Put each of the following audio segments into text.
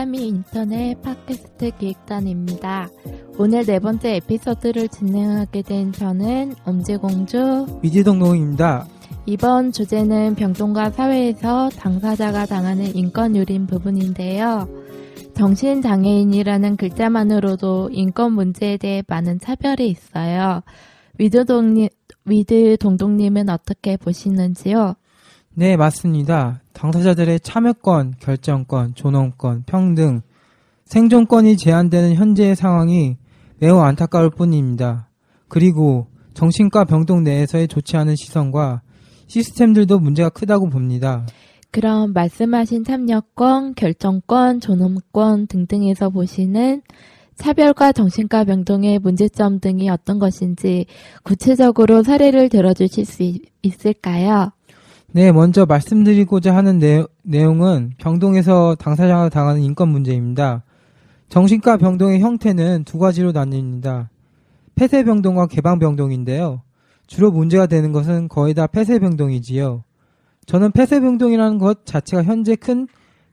까미 인터넷 팟캐스트 기획단입니다. 오늘 네 번째 에피소드를 진행하게 된 저는 엄지공주. 위드동동입니다. 이번 주제는 병동과 사회에서 당사자가 당하는 인권 유린 부분인데요. 정신장애인이라는 글자만으로도 인권 문제에 대해 많은 차별이 있어요. 위드동님, 위드 동동님은 어떻게 보시는지요? 네, 맞습니다. 당사자들의 참여권, 결정권, 존엄권, 평등, 생존권이 제한되는 현재의 상황이 매우 안타까울 뿐입니다. 그리고 정신과 병동 내에서의 좋지 않은 시선과 시스템들도 문제가 크다고 봅니다. 그럼 말씀하신 참여권, 결정권, 존엄권 등등에서 보시는 차별과 정신과 병동의 문제점 등이 어떤 것인지 구체적으로 사례를 들어주실 수 있- 있을까요? 네, 먼저 말씀드리고자 하는 내, 내용은 병동에서 당사자가 당하는 인권 문제입니다. 정신과 병동의 형태는 두 가지로 나뉩니다. 폐쇄병동과 개방병동인데요. 주로 문제가 되는 것은 거의 다 폐쇄병동이지요. 저는 폐쇄병동이라는 것 자체가 현재 큰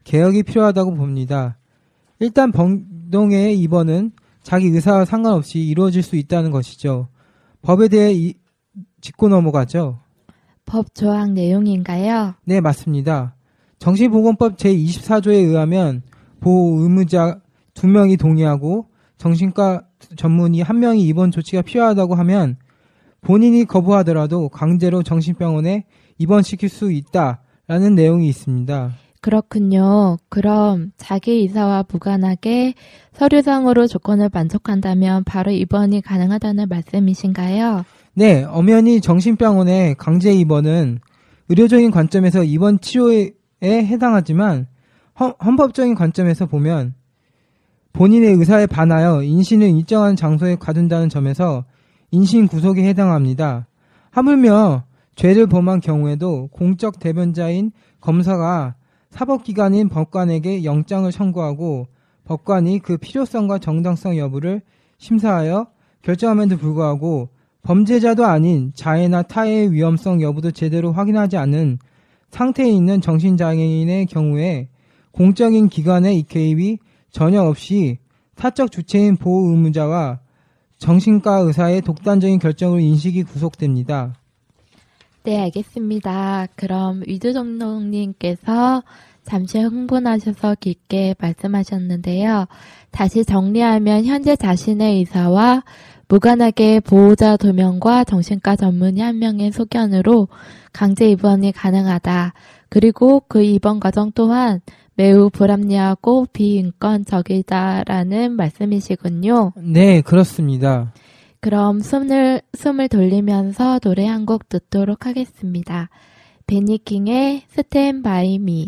개혁이 필요하다고 봅니다. 일단 병동의 입원은 자기 의사와 상관없이 이루어질 수 있다는 것이죠. 법에 대해 이- 짚고 넘어가죠. 법 조항 내용인가요? 네, 맞습니다. 정신보건법 제24조에 의하면 보호 의무자 두 명이 동의하고 정신과 전문의 한 명이 입원 조치가 필요하다고 하면 본인이 거부하더라도 강제로 정신병원에 입원시킬 수 있다라는 내용이 있습니다. 그렇군요. 그럼 자기 의사와 무관하게 서류상으로 조건을 만족한다면 바로 입원이 가능하다는 말씀이신가요? 네, 엄연히 정신병원의 강제 입원은 의료적인 관점에서 입원 치료에 해당하지만 헌, 헌법적인 관점에서 보면 본인의 의사에 반하여 인신을 일정한 장소에 가둔다는 점에서 인신 구속에 해당합니다. 하물며 죄를 범한 경우에도 공적 대변자인 검사가 사법기관인 법관에게 영장을 청구하고 법관이 그 필요성과 정당성 여부를 심사하여 결정함에도 불구하고 범죄자도 아닌 자해나 타해의 위험성 여부도 제대로 확인하지 않은 상태에 있는 정신장애인의 경우에 공적인 기관의 개입이 전혀 없이 사적 주체인 보호 의무자와 정신과 의사의 독단적인 결정으로 인식이 구속됩니다. 네, 알겠습니다. 그럼 위두정동님께서 잠시 흥분하셔서 깊게 말씀하셨는데요. 다시 정리하면 현재 자신의 의사와 무관하게 보호자 두 명과 정신과 전문의 한 명의 소견으로 강제 입원이 가능하다. 그리고 그 입원 과정 또한 매우 불합리하고 비인권적이다라는 말씀이시군요. 네, 그렇습니다. 그럼 숨을, 숨을 돌리면서 노래 한 곡 듣도록 하겠습니다. 베니킹의 스탠 바이 미.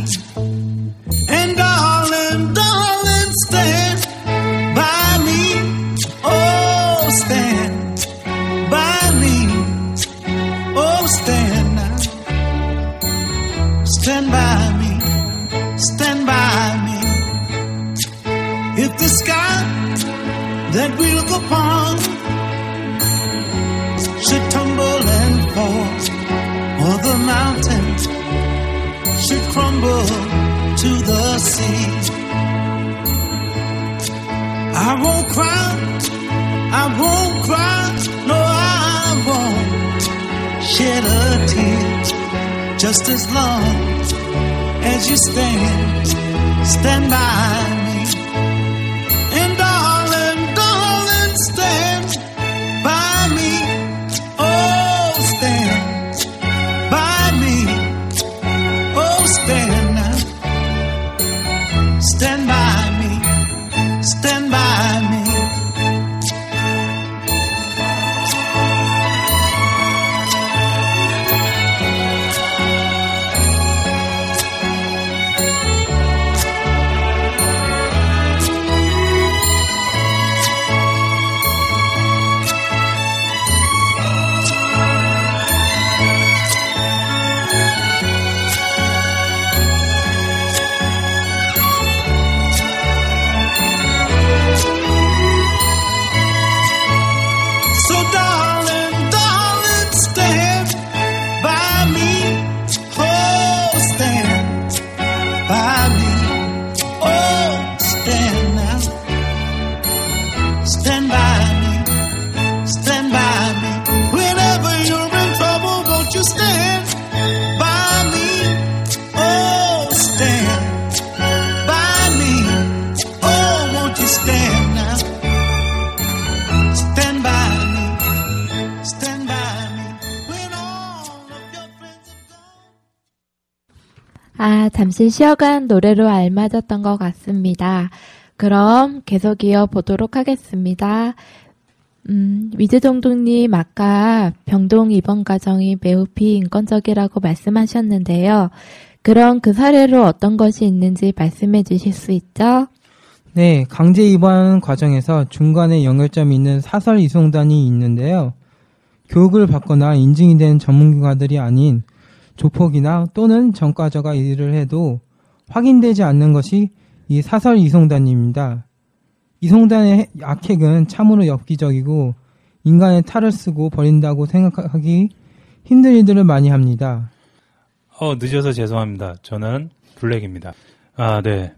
As you stand, stand by 잠시 쉬어간 노래로 알맞았던 것 같습니다. 그럼 계속 이어 보도록 하겠습니다. 음, 위즈동동님 아까 병동 입원 과정이 매우 비인권적이라고 말씀하셨는데요. 그럼 그 사례로 어떤 것이 있는지 말씀해 주실 수 있죠? 네, 강제 입원 과정에서 중간에 연결점이 있는 사설 이송단이 있는데요. 교육을 받거나 인증이 된 전문가들이 아닌 조폭이나 또는 전과자가 일을 해도 확인되지 않는 것이 이 사설 이송단입니다. 이송단의 악행은 참으로 엽기적이고 인간의 탈을 쓰고 버린다고 생각하기 힘든 일들을 많이 합니다. 어, 늦어서 죄송합니다. 저는 블랙입니다. 아, 네.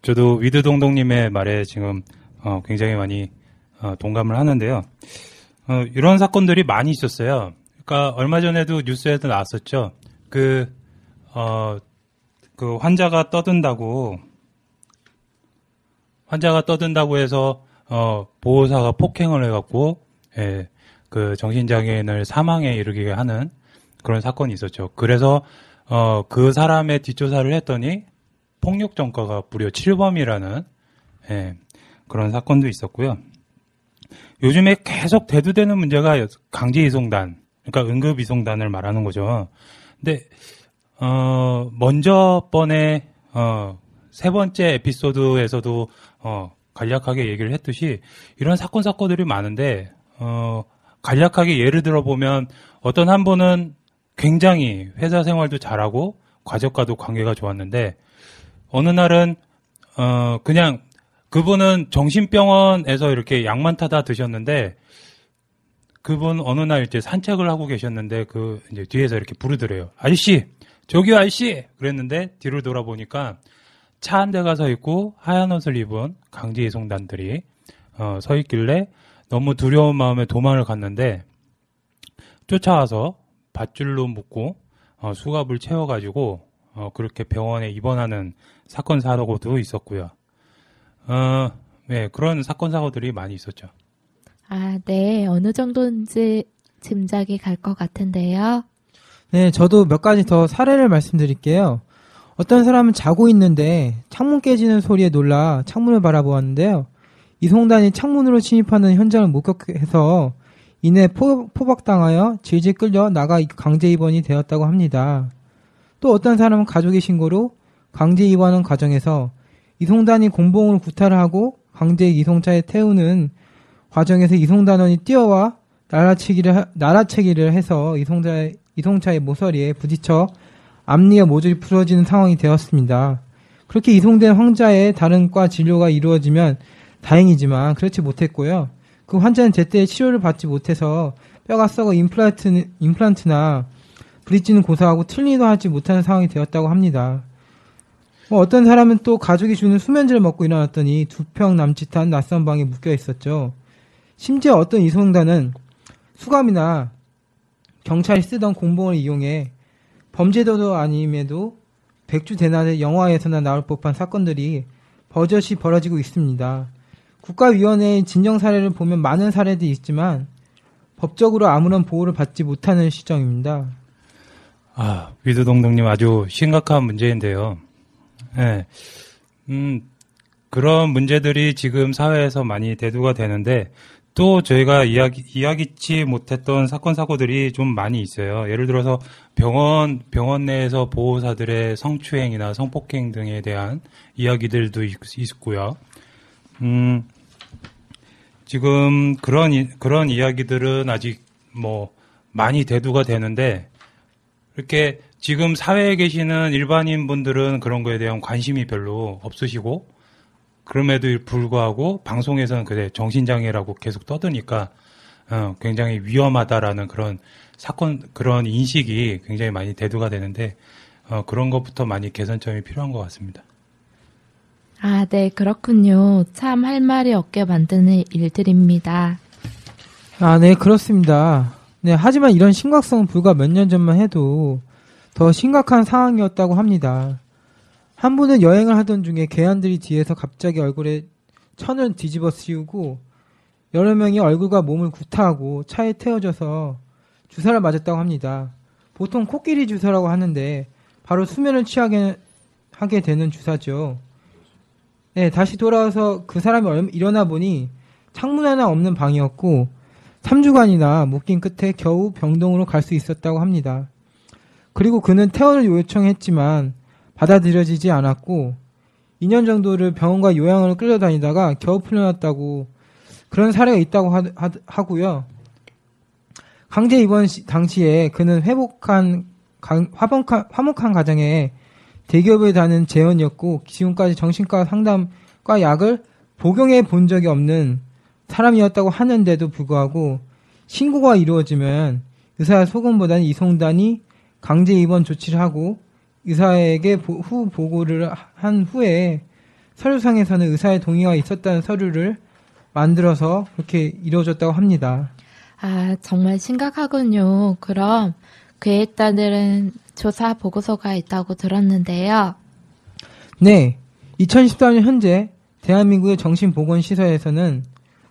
저도 위드동동님의 말에 지금 어, 굉장히 많이 어, 동감을 하는데요. 어, 이런 사건들이 많이 있었어요. 그러니까 얼마 전에도 뉴스에도 나왔었죠. 그, 어, 그 환자가 떠든다고 환자가 떠든다고 해서 어, 보호사가 폭행을 해갖고 예, 그 정신장애인을 사망에 이르게 하는 그런 사건이 있었죠. 그래서 어, 그 사람의 뒷조사를 했더니 폭력 전과가 무려 7범이라는 예, 그런 사건도 있었고요. 요즘에 계속 대두되는 문제가 강제 이송단, 그러니까 응급 이송단을 말하는 거죠. 근데 어, 먼저 번에 어, 세 번째 에피소드에서도 어, 간략하게 얘기를 했듯이 이런 사건 사건들이 많은데 어, 간략하게 예를 들어 보면 어떤 한 분은 굉장히 회사 생활도 잘하고 가족과도 관계가 좋았는데 어느 날은 어 그냥 그분은 정신병원에서 이렇게 약만 타다 드셨는데 그분 어느 날 이제 산책을 하고 계셨는데 그 이제 뒤에서 이렇게 부르더래요. 아저씨, 저기요 아저씨. 그랬는데 뒤를 돌아보니까 차 한 대 가 서 있고 하얀 옷을 입은 강제 이송단들이 어, 서 있길래 너무 두려운 마음에 도망을 갔는데 쫓아와서 밧줄로 묶고 어, 수갑을 채워가지고 어, 그렇게 병원에 입원하는 사건 사고도 있었고요. 어, 네 그런 사건 사고들이 많이 있었죠. 아, 네. 어느 정도인지 짐작이 갈 것 같은데요. 네, 저도 몇 가지 더 사례를 말씀드릴게요. 어떤 사람은 자고 있는데 창문 깨지는 소리에 놀라 창문을 바라보았는데요. 이송단이 창문으로 침입하는 현장을 목격해서 이내 포, 포박당하여 질질 끌려 나가 강제 입원이 되었다고 합니다. 또 어떤 사람은 가족의 신고로 강제 입원하는 과정에서 이송단이 공봉으로 구타를 하고 강제 이송차에 태우는 과정에서 이송단원이 뛰어와 날아치기를 하- 날아채기를 해서 이송자 이송차의 모서리에 부딪혀 앞니와 모조리 부러지는 상황이 되었습니다. 그렇게 이송된 환자의 다른 과 진료가 이루어지면 다행이지만 그렇지 못했고요. 그 환자는 제때 치료를 받지 못해서 뼈가 썩어 임플란트, 임플란트나 브릿지는 고사하고 틀리도 하지 못하는 상황이 되었다고 합니다. 뭐 어떤 사람은 또 가족이 주는 수면제를 먹고 일어났더니 두 평 남짓한 낯선 방에 묶여 있었죠. 심지어 어떤 이송단은 수감이나 경찰이 쓰던 공봉을 이용해 범죄도도 아님에도 백주 대낮에 영화에서나 나올 법한 사건들이 버젓이 벌어지고 있습니다. 국가위원회의 진정 사례를 보면 많은 사례들이 있지만 법적으로 아무런 보호를 받지 못하는 시정입니다. 아, 위드동동님 아주 심각한 문제인데요. 예. 음, 그런 문제들이 지금 사회에서 많이 대두가 되는데, 또 저희가 이야기, 이야기치 못했던 사건, 사고들이 좀 많이 있어요. 예를 들어서 병원, 병원 내에서 보호사들의 성추행이나 성폭행 등에 대한 이야기들도 있, 있고요. 음, 지금 그런, 이- 그런 이야기들은 아직 뭐 많이 대두가 되는데, 이렇게 지금 사회에 계시는 일반인 분들은 그런 거에 대한 관심이 별로 없으시고 그럼에도 불구하고 방송에서는 그래 정신장애라고 계속 떠드니까 어, 굉장히 위험하다라는 그런 사건 그런 인식이 굉장히 많이 대두가 되는데 어, 그런 것부터 많이 개선점이 필요한 것 같습니다. 아, 네, 그렇군요. 참 할 말이 없게 만드는 일들입니다. 아, 네, 그렇습니다. 네, 하지만 이런 심각성은 불과 몇 년 전만 해도 더 심각한 상황이었다고 합니다. 한 분은 여행을 하던 중에 괴한들이 뒤에서 갑자기 얼굴에 천을 뒤집어 씌우고 여러 명이 얼굴과 몸을 구타하고 차에 태워져서 주사를 맞았다고 합니다. 보통 코끼리 주사라고 하는데 바로 수면을 취하게 하게 되는 주사죠. 네, 다시 돌아와서 그 사람이 얼- 일어나 보니 창문 하나 없는 방이었고 3주간이나 묶인 끝에 겨우 병동으로 갈 수 있었다고 합니다. 그리고 그는 퇴원을 요청했지만 받아들여지지 않았고 2년 정도를 병원과 요양을 끌려다니다가 겨우 풀려났다고 그런 사례가 있다고 하, 고요. 강제 입원 시- 당시에 그는 회복한 가- 화목한, 화목한 가정에 대기업에 다는 재원이었고 지금까지 정신과 상담과 약을 복용해 본 적이 없는 사람이었다고 하는데도 불구하고 신고가 이루어지면 의사 소견보다는 이송단이 강제 입원 조치를 하고 의사에게 보- 후 보고를 한 후에 서류상에서는 의사의 동의가 있었다는 서류를 만들어서 그렇게 이루어졌다고 합니다. 아, 정말 심각하군요. 그럼 그에 따른 조사 보고서가 있다고 들었는데요. 네, 2014년 현재 대한민국의 정신보건시설에서는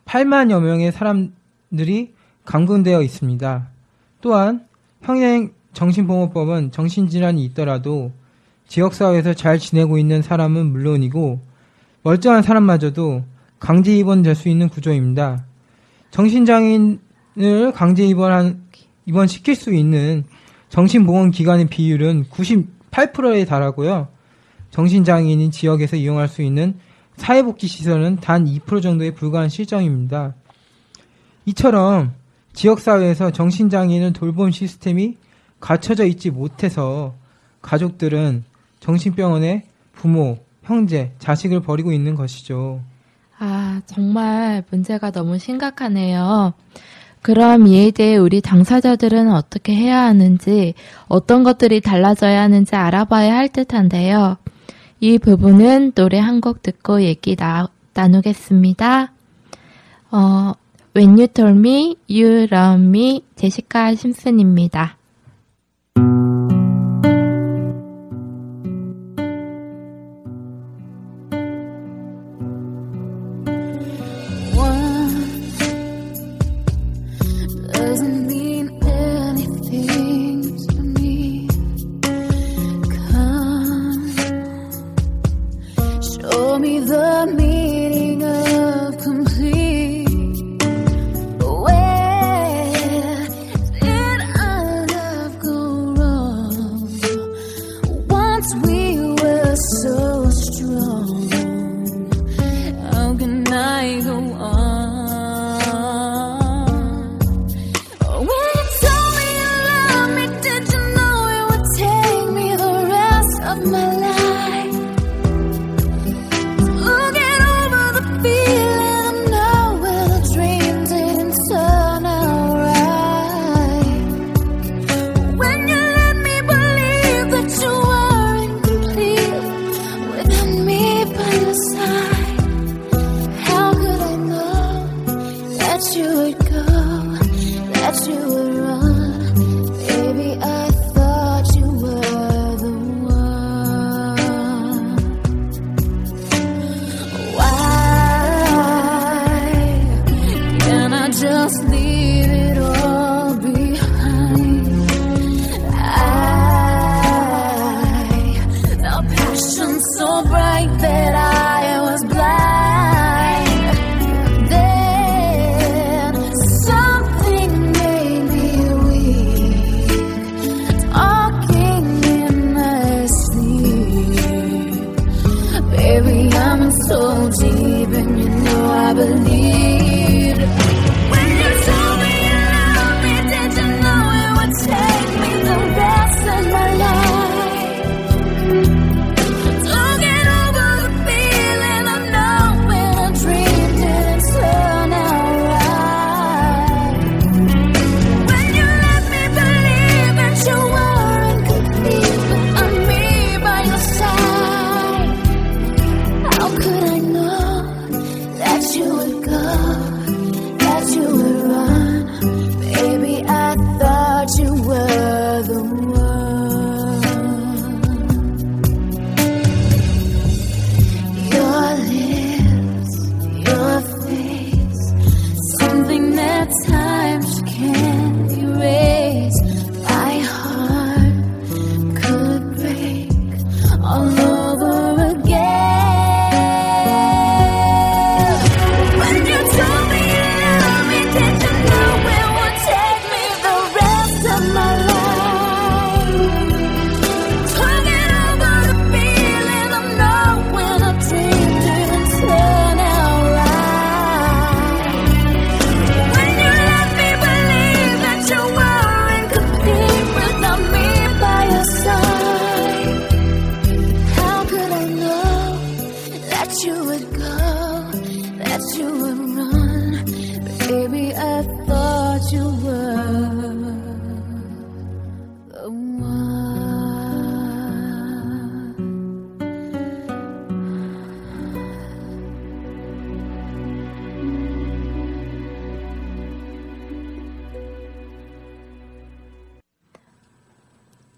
8만여 명의 사람들이 감금되어 있습니다. 또한 현행 정신보호법은 정신질환이 있더라도 지역사회에서 잘 지내고 있는 사람은 물론이고 멀쩡한 사람마저도 강제 입원될 수 있는 구조입니다. 정신장애인을 강제 입원한, 입원시킬 수 있는 정신보건기관의 비율은 98%에 달하고요. 정신장애인이 지역에서 이용할 수 있는 사회복지시설은 단 2% 정도에 불과한 실정입니다. 이처럼 지역사회에서 정신장애인을 돌봄 시스템이 갖춰져 있지 못해서 가족들은 정신병원에 부모, 형제, 자식을 버리고 있는 것이죠. 아, 정말 문제가 너무 심각하네요. 그럼 이에 대해 우리 당사자들은 어떻게 해야 하는지, 어떤 것들이 달라져야 하는지 알아봐야 할 듯한데요. 이 부분은 노래 한 곡 듣고 얘기 나, 나누겠습니다. 어, When You Told Me, You Love Me, 제시카 심슨입니다. Baby, I'm so deep, and you know I believe.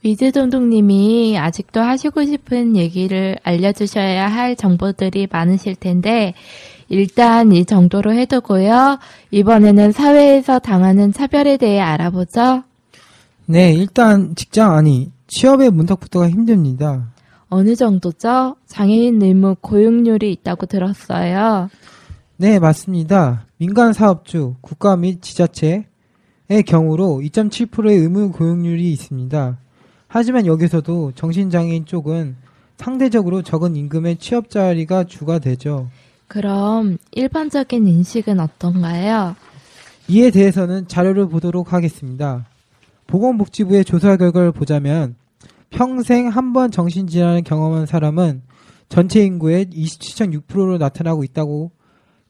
위즈동동님이 아직도 하시고 싶은 얘기를 알려주셔야 할 정보들이 많으실 텐데, 일단 이 정도로 해두고요. 이번에는 사회에서 당하는 차별에 대해 알아보죠. 네, 일단 직장 아니 취업의 문턱부터가 힘듭니다. 어느 정도죠? 장애인 의무 고용률이 있다고 들었어요. 네, 맞습니다. 민간 사업주, 국가 및 지자체의 경우로 2.7%의 의무 고용률이 있습니다. 하지만 여기서도 정신장애인 쪽은 상대적으로 적은 임금의 취업 자리가 주가 되죠. 그럼 일반적인 인식은 어떤가요? 이에 대해서는 자료를 보도록 하겠습니다. 보건복지부의 조사 결과를 보자면 평생 한 번 정신질환을 경험한 사람은 전체 인구의 27.6%로 나타나고 있다고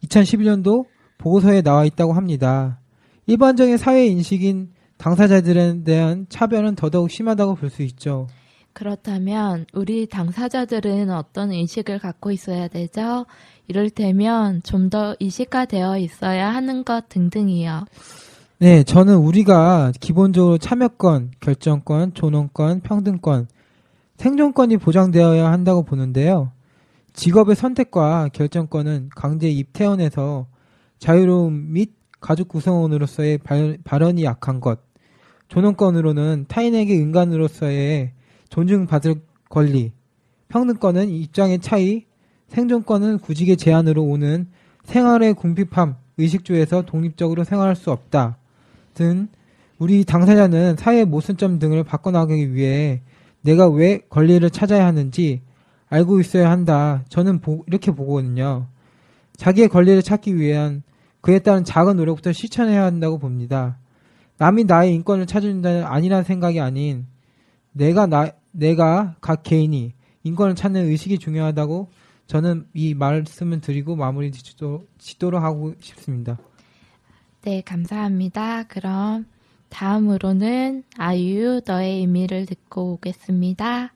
2011년도 보고서에 나와 있다고 합니다. 일반적인 사회 인식인 당사자들에 대한 차별은 더더욱 심하다고 볼 수 있죠. 그렇다면 우리 당사자들은 어떤 의식을 갖고 있어야 되죠? 이를테면 좀더 이식화되어 있어야 하는 것 등등이요. 네, 저는 우리가 기본적으로 참여권, 결정권, 존엄권, 평등권, 생존권이 보장되어야 한다고 보는데요. 직업의 선택과 결정권은 강제 입퇴원에서 자유로움 및 가족 구성원으로서의 발, 발언이 약한 것, 존엄권으로는 타인에게 인간으로서의 존중받을 권리, 평등권은 입장의 차이, 생존권은 구직의 제한으로 오는 생활의 궁핍함, 의식주에서 독립적으로 생활할 수 없다 등 우리 당사자는 사회의 모순점 등을 바꿔나가기 위해 내가 왜 권리를 찾아야 하는지 알고 있어야 한다. 저는 보- 이렇게 보거든요. 자기의 권리를 찾기 위한 그에 따른 작은 노력부터 실천해야 한다고 봅니다. 남이 나의 인권을 찾아준다는 아니란 생각이 아닌 내가 나 내가 각 개인이 인권을 찾는 의식이 중요하다고 저는 이 말씀을 드리고 마무리 짓도록, 짓도록 하고 싶습니다. 네, 감사합니다. 그럼 다음으로는 아이유 너의 의미를 듣고 오겠습니다.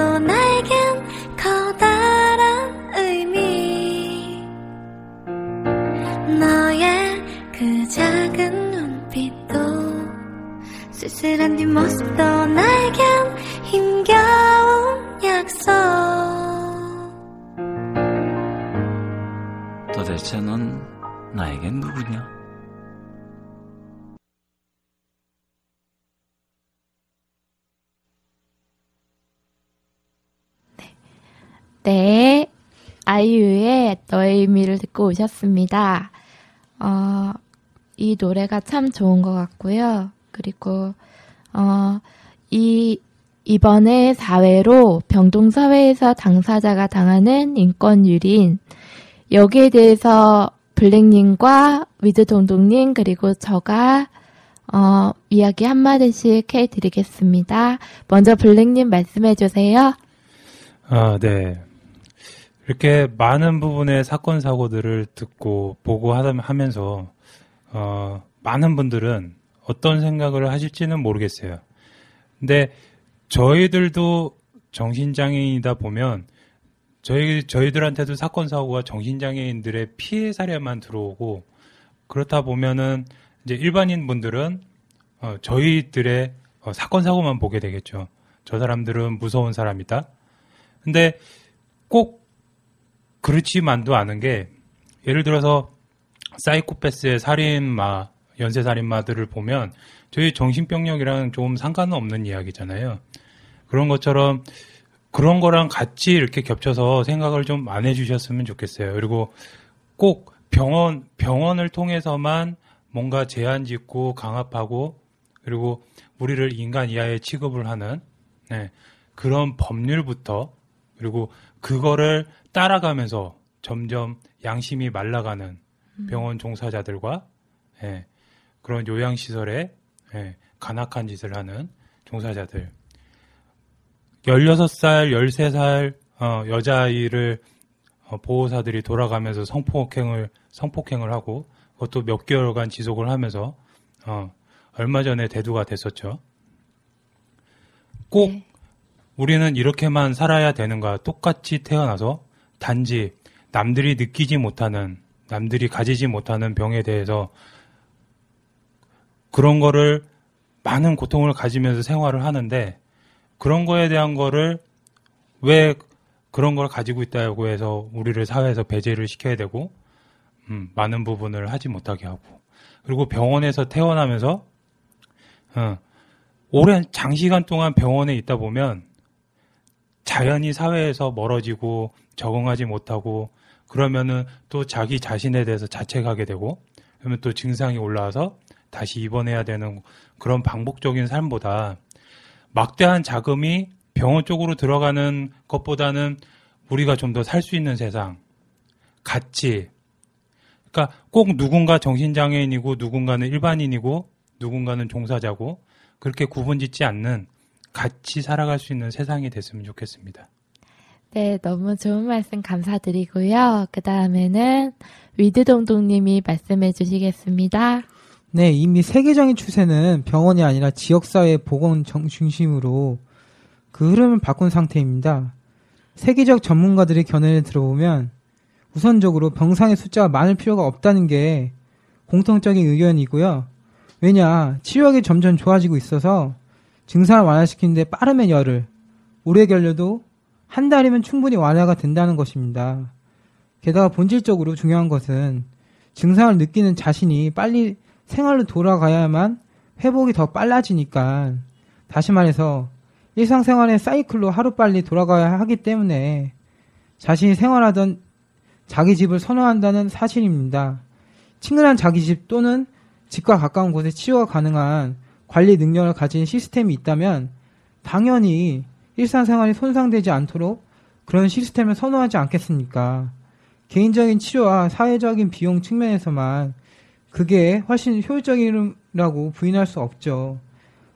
とな 네, 아이유의 너의 의미를 듣고 오셨습니다. 어, 이 노래가 참 좋은 것 같고요. 그리고 어, 이 이번에 사회로 병동사회에서 당사자가 당하는 인권 유린 여기에 대해서 블랙님과 위드동동님 그리고 저가 어, 이야기 한마디씩 해드리겠습니다. 먼저 블랙님 말씀해 주세요. 아, 네. 이렇게 많은 부분의 사건 사고들을 듣고 보고 하다 하면서 어, 많은 분들은 어떤 생각을 하실지는 모르겠어요. 근데 저희들도 정신장애인이다 보면 저희 저희들한테도 사건 사고가 정신장애인들의 피해 사례만 들어오고 그렇다 보면은 이제 일반인 분들은 어, 저희들의 어, 사건 사고만 보게 되겠죠. 저 사람들은 무서운 사람이다. 근데 꼭 그렇지만도 않은 게 예를 들어서 사이코패스의 살인마, 연쇄 살인마들을 보면 저희 정신병력이랑 좀 상관은 없는 이야기잖아요. 그런 것처럼 그런 거랑 같이 이렇게 겹쳐서 생각을 좀 안 해주셨으면 좋겠어요. 그리고 꼭 병원, 병원을 통해서만 뭔가 제한 짓고 강압하고 그리고 우리를 인간 이하에 취급을 하는 네, 그런 법률부터 그리고 그거를 따라가면서 점점 양심이 말라가는 병원 종사자들과 예, 그런 요양시설에 예, 간악한 짓을 하는 종사자들. 16살, 13살 어, 여자아이를 어, 보호사들이 돌아가면서 성폭행을 성폭행을 하고 그것도 몇 개월간 지속을 하면서 어, 얼마 전에 대두가 됐었죠. 꼭 네. 우리는 이렇게만 살아야 되는가 똑같이 태어나서 단지 남들이 느끼지 못하는 남들이 가지지 못하는 병에 대해서 그런 거를 많은 고통을 가지면서 생활을 하는데 그런 거에 대한 거를 왜 그런 걸 가지고 있다고 해서 우리를 사회에서 배제를 시켜야 되고 음, 많은 부분을 하지 못하게 하고 그리고 병원에서 태어나면서 어, 오랜 장시간 동안 병원에 있다 보면 자연히 사회에서 멀어지고 적응하지 못하고 그러면은 또 자기 자신에 대해서 자책하게 되고 그러면 또 증상이 올라와서 다시 입원해야 되는 그런 반복적인 삶보다 막대한 자금이 병원 쪽으로 들어가는 것보다는 우리가 좀 더 살 수 있는 세상 같이 그러니까 꼭 누군가 정신장애인이고 누군가는 일반인이고 누군가는 종사자고 그렇게 구분 짓지 않는 같이 살아갈 수 있는 세상이 됐으면 좋겠습니다. 네, 너무 좋은 말씀 감사드리고요. 그 다음에는 위드동동님이 말씀해 주시겠습니다. 네, 이미 세계적인 추세는 병원이 아니라 지역사회 보건 정- 중심으로 그 흐름을 바꾼 상태입니다. 세계적 전문가들의 견해를 들어보면 우선적으로 병상의 숫자가 많을 필요가 없다는 게 공통적인 의견이고요. 왜냐, 치료하기 점점 좋아지고 있어서 증상을 완화시키는데 빠르면 열흘, 오래 걸려도 한 달이면 충분히 완화가 된다는 것입니다. 게다가 본질적으로 중요한 것은 증상을 느끼는 자신이 빨리 생활로 돌아가야만 회복이 더 빨라지니까 다시 말해서 일상생활의 사이클로 하루빨리 돌아가야 하기 때문에 자신이 생활하던 자기 집을 선호한다는 사실입니다. 친근한 자기 집 또는 집과 가까운 곳에 치료가 가능한 관리 능력을 가진 시스템이 있다면 당연히 일상생활이 손상되지 않도록 그런 시스템을 선호하지 않겠습니까? 개인적인 치료와 사회적인 비용 측면에서만 그게 훨씬 효율적이라고 부인할 수 없죠.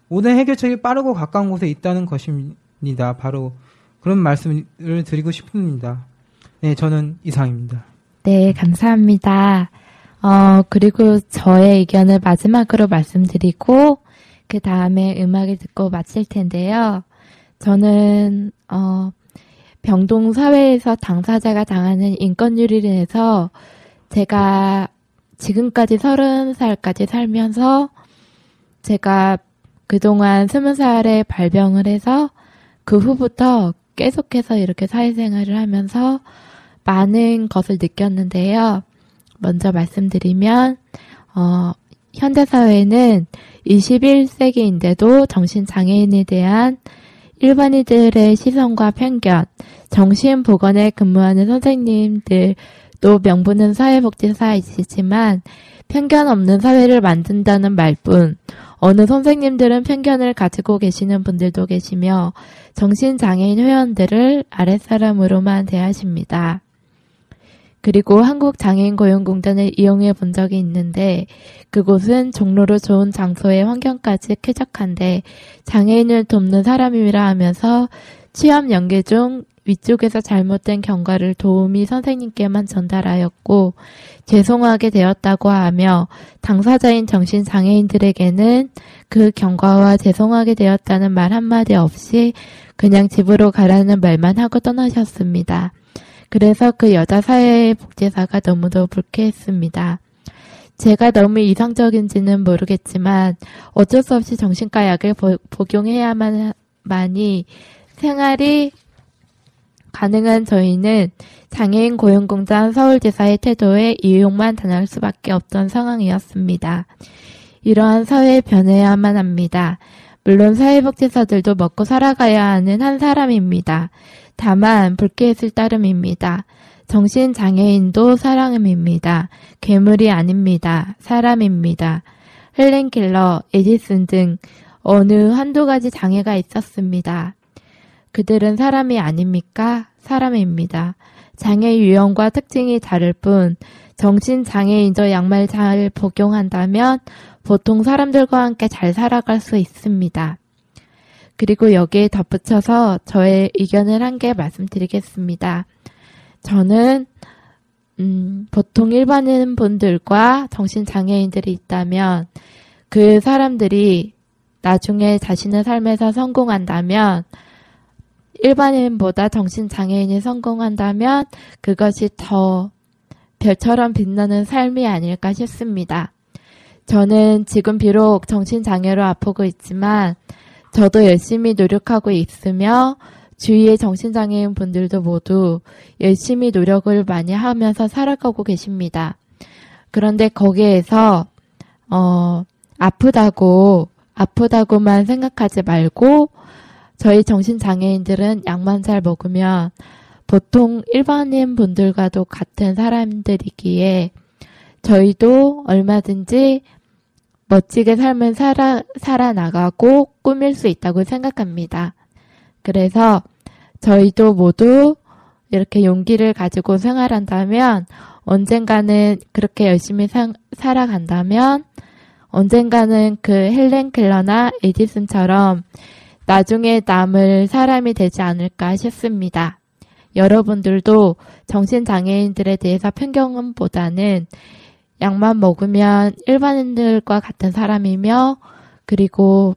모든 해결책이 빠르고 가까운 곳에 있다는 것입니다. 바로 그런 말씀을 드리고 싶습니다. 네, 저는 이상입니다. 네, 감사합니다. 어, 그리고 저의 의견을 마지막으로 말씀드리고, 그 다음에 음악을 듣고 마칠 텐데요. 저는, 어, 병동 사회에서 당사자가 당하는 인권유리를 해서 제가 지금까지 서른 살까지 살면서 제가 그동안 스무 살에 발병을 해서 그 후부터 계속해서 이렇게 사회생활을 하면서 많은 것을 느꼈는데요. 먼저 말씀드리면, 어, 현대사회는 21세기인데도 정신장애인에 대한 일반인들의 시선과 편견, 정신보건에 근무하는 선생님들도 명분은 사회복지사이시지만 편견 없는 사회를 만든다는 말뿐 어느 선생님들은 편견을 가지고 계시는 분들도 계시며 정신장애인 회원들을 아랫사람으로만 대하십니다. 그리고 한국장애인 고용공단을 이용해 본 적이 있는데 그곳은 종로로 좋은 장소의 환경까지 쾌적한데 장애인을 돕는 사람이라 하면서 취업 연계 중 위쪽에서 잘못된 경과를 도우미 선생님께만 전달하였고 죄송하게 되었다고 하며 당사자인 정신장애인들에게는 그 경과와 죄송하게 되었다는 말 한마디 없이 그냥 집으로 가라는 말만 하고 떠나셨습니다. 그래서 그 여자 사회복지사가 너무도 불쾌했습니다. 제가 너무 이상적인지는 모르겠지만 어쩔 수 없이 정신과 약을 보, 복용해야만이 생활이 가능한 저희는 장애인 고용공단 서울지사의 태도에 이용만 당할 수밖에 없던 상황이었습니다. 이러한 사회에 변해야만 합니다. 물론 사회복지사들도 먹고 살아가야 하는 한 사람입니다. 다만 불쾌했을 따름입니다. 정신장애인도 사람입니다. 괴물이 아닙니다. 사람입니다. 헬렌킬러, 에디슨 등 어느 한두 가지 장애가 있었습니다. 그들은 사람이 아닙니까? 사람입니다. 장애 유형과 특징이 다를 뿐 정신장애인 저 양말 잘 복용한다면 보통 사람들과 함께 잘 살아갈 수 있습니다. 그리고 여기에 덧붙여서 저의 의견을 한 개 말씀드리겠습니다. 저는 음, 보통 일반인 분들과 정신장애인들이 있다면 그 사람들이 나중에 자신의 삶에서 성공한다면 일반인보다 정신장애인이 성공한다면 그것이 더 별처럼 빛나는 삶이 아닐까 싶습니다. 저는 지금 비록 정신장애로 아프고 있지만 저도 열심히 노력하고 있으며 주위의 정신장애인 분들도 모두 열심히 노력을 많이 하면서 살아가고 계십니다. 그런데 거기에서 어 아프다고 아프다고만 생각하지 말고 저희 정신장애인들은 약만 잘 먹으면 보통 일반인 분들과도 같은 사람들이기에 저희도 얼마든지 멋지게 삶을 살아, 살아나가고 꾸밀 수 있다고 생각합니다. 그래서 저희도 모두 이렇게 용기를 가지고 생활한다면 언젠가는 그렇게 열심히 사, 살아간다면 언젠가는 그 헬렌 켈러나 에디슨처럼 나중에 남을 사람이 되지 않을까 싶습니다. 여러분들도 정신장애인들에 대해서 편견보다는 약만 먹으면 일반인들과 같은 사람이며 그리고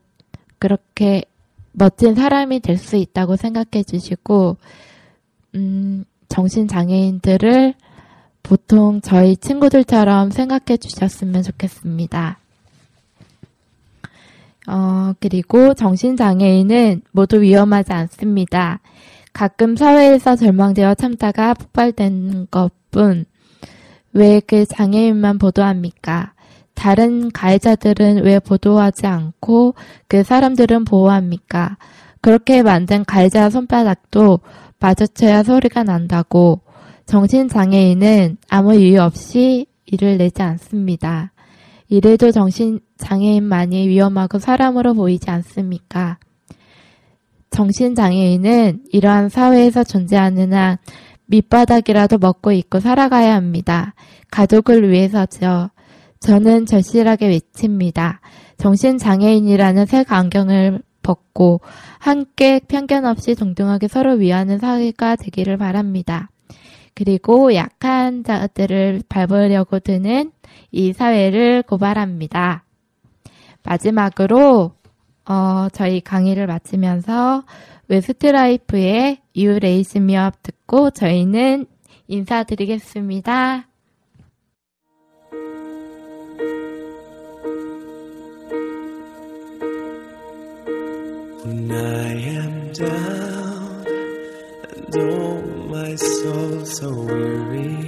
그렇게 멋진 사람이 될 수 있다고 생각해 주시고 음, 정신장애인들을 보통 저희 친구들처럼 생각해 주셨으면 좋겠습니다. 어, 그리고 정신장애인은 모두 위험하지 않습니다. 가끔 사회에서 절망되어 참다가 폭발된 것 뿐 왜 그 장애인만 보도합니까? 다른 가해자들은 왜 보도하지 않고 그 사람들은 보호합니까? 그렇게 만든 가해자 손바닥도 마주쳐야 소리가 난다고 정신장애인은 아무 이유 없이 일을 내지 않습니다. 이래도 정신장애인만이 위험하고 사람으로 보이지 않습니까? 정신장애인은 이러한 사회에서 존재하는 한 밑바닥이라도 먹고 있고 살아가야 합니다. 가족을 위해서죠. 저는 절실하게 외칩니다. 정신장애인이라는 새 안경을 벗고 함께 편견 없이 동등하게 서로 위하는 사회가 되기를 바랍니다. 그리고 약한 자들을 밟으려고 드는 이 사회를 고발합니다. 마지막으로 어, 저희 강의를 마치면서 웨스트라이프의 You Raise Me Up 듣고 저희는 인사드리겠습니다. When I am down and oh my soul so weary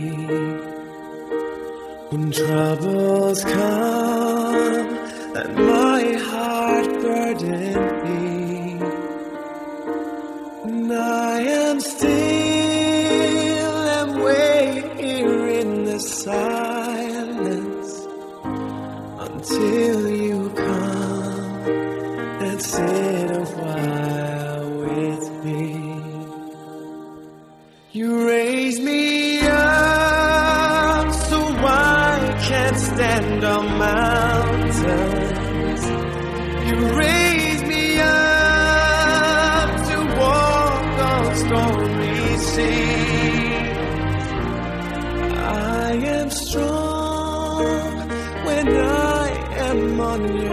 When troubles come and my heart burden be. And I am still and wait here in the silence until.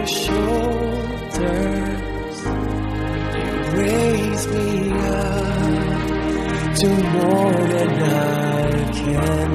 shoulders. You raise me up to more than I can.